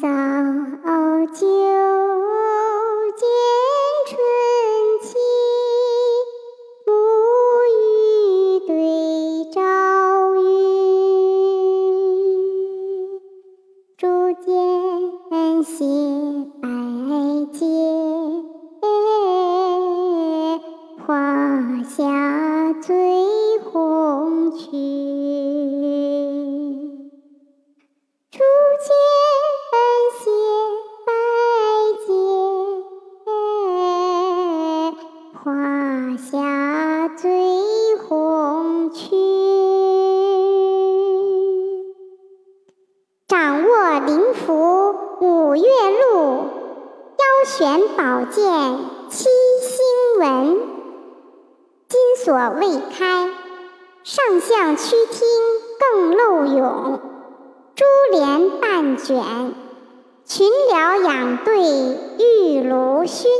早就见春期，暮雨对朝雨，竹间歇白阶，花下醉红裙。花下醉红曲。掌握灵符五岳录，腰悬宝剑七星纹。金锁未开，上象曲听更漏勇。珠帘半卷，群僚仰对玉炉熏。